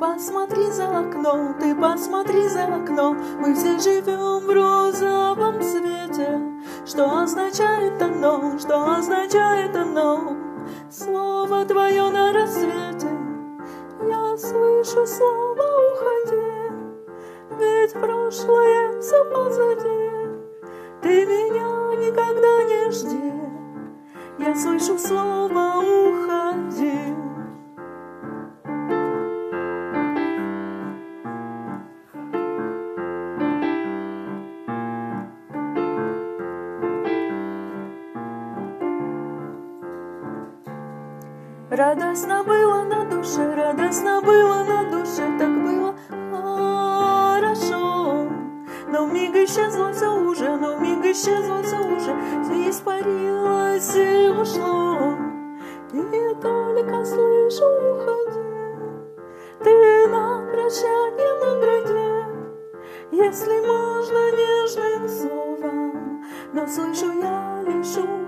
посмотри за окно, ты посмотри за окно, мы все живем в розовом свете. Что означает оно, что означает оно? Слово твое на рассвете. Я слышу слово уходи, ведь прошлое все позади. Ты меня никогда не жди, я слышу слово уходи. Радостно было на душе, радостно было на душе, так было хорошо. Но в миг исчезло все а уже, но в миг исчезло все а уже, все испарилось и ушло. И только слышу, уходи, ты на прощание мудрее, если можно нежным словом, но слышу я лишь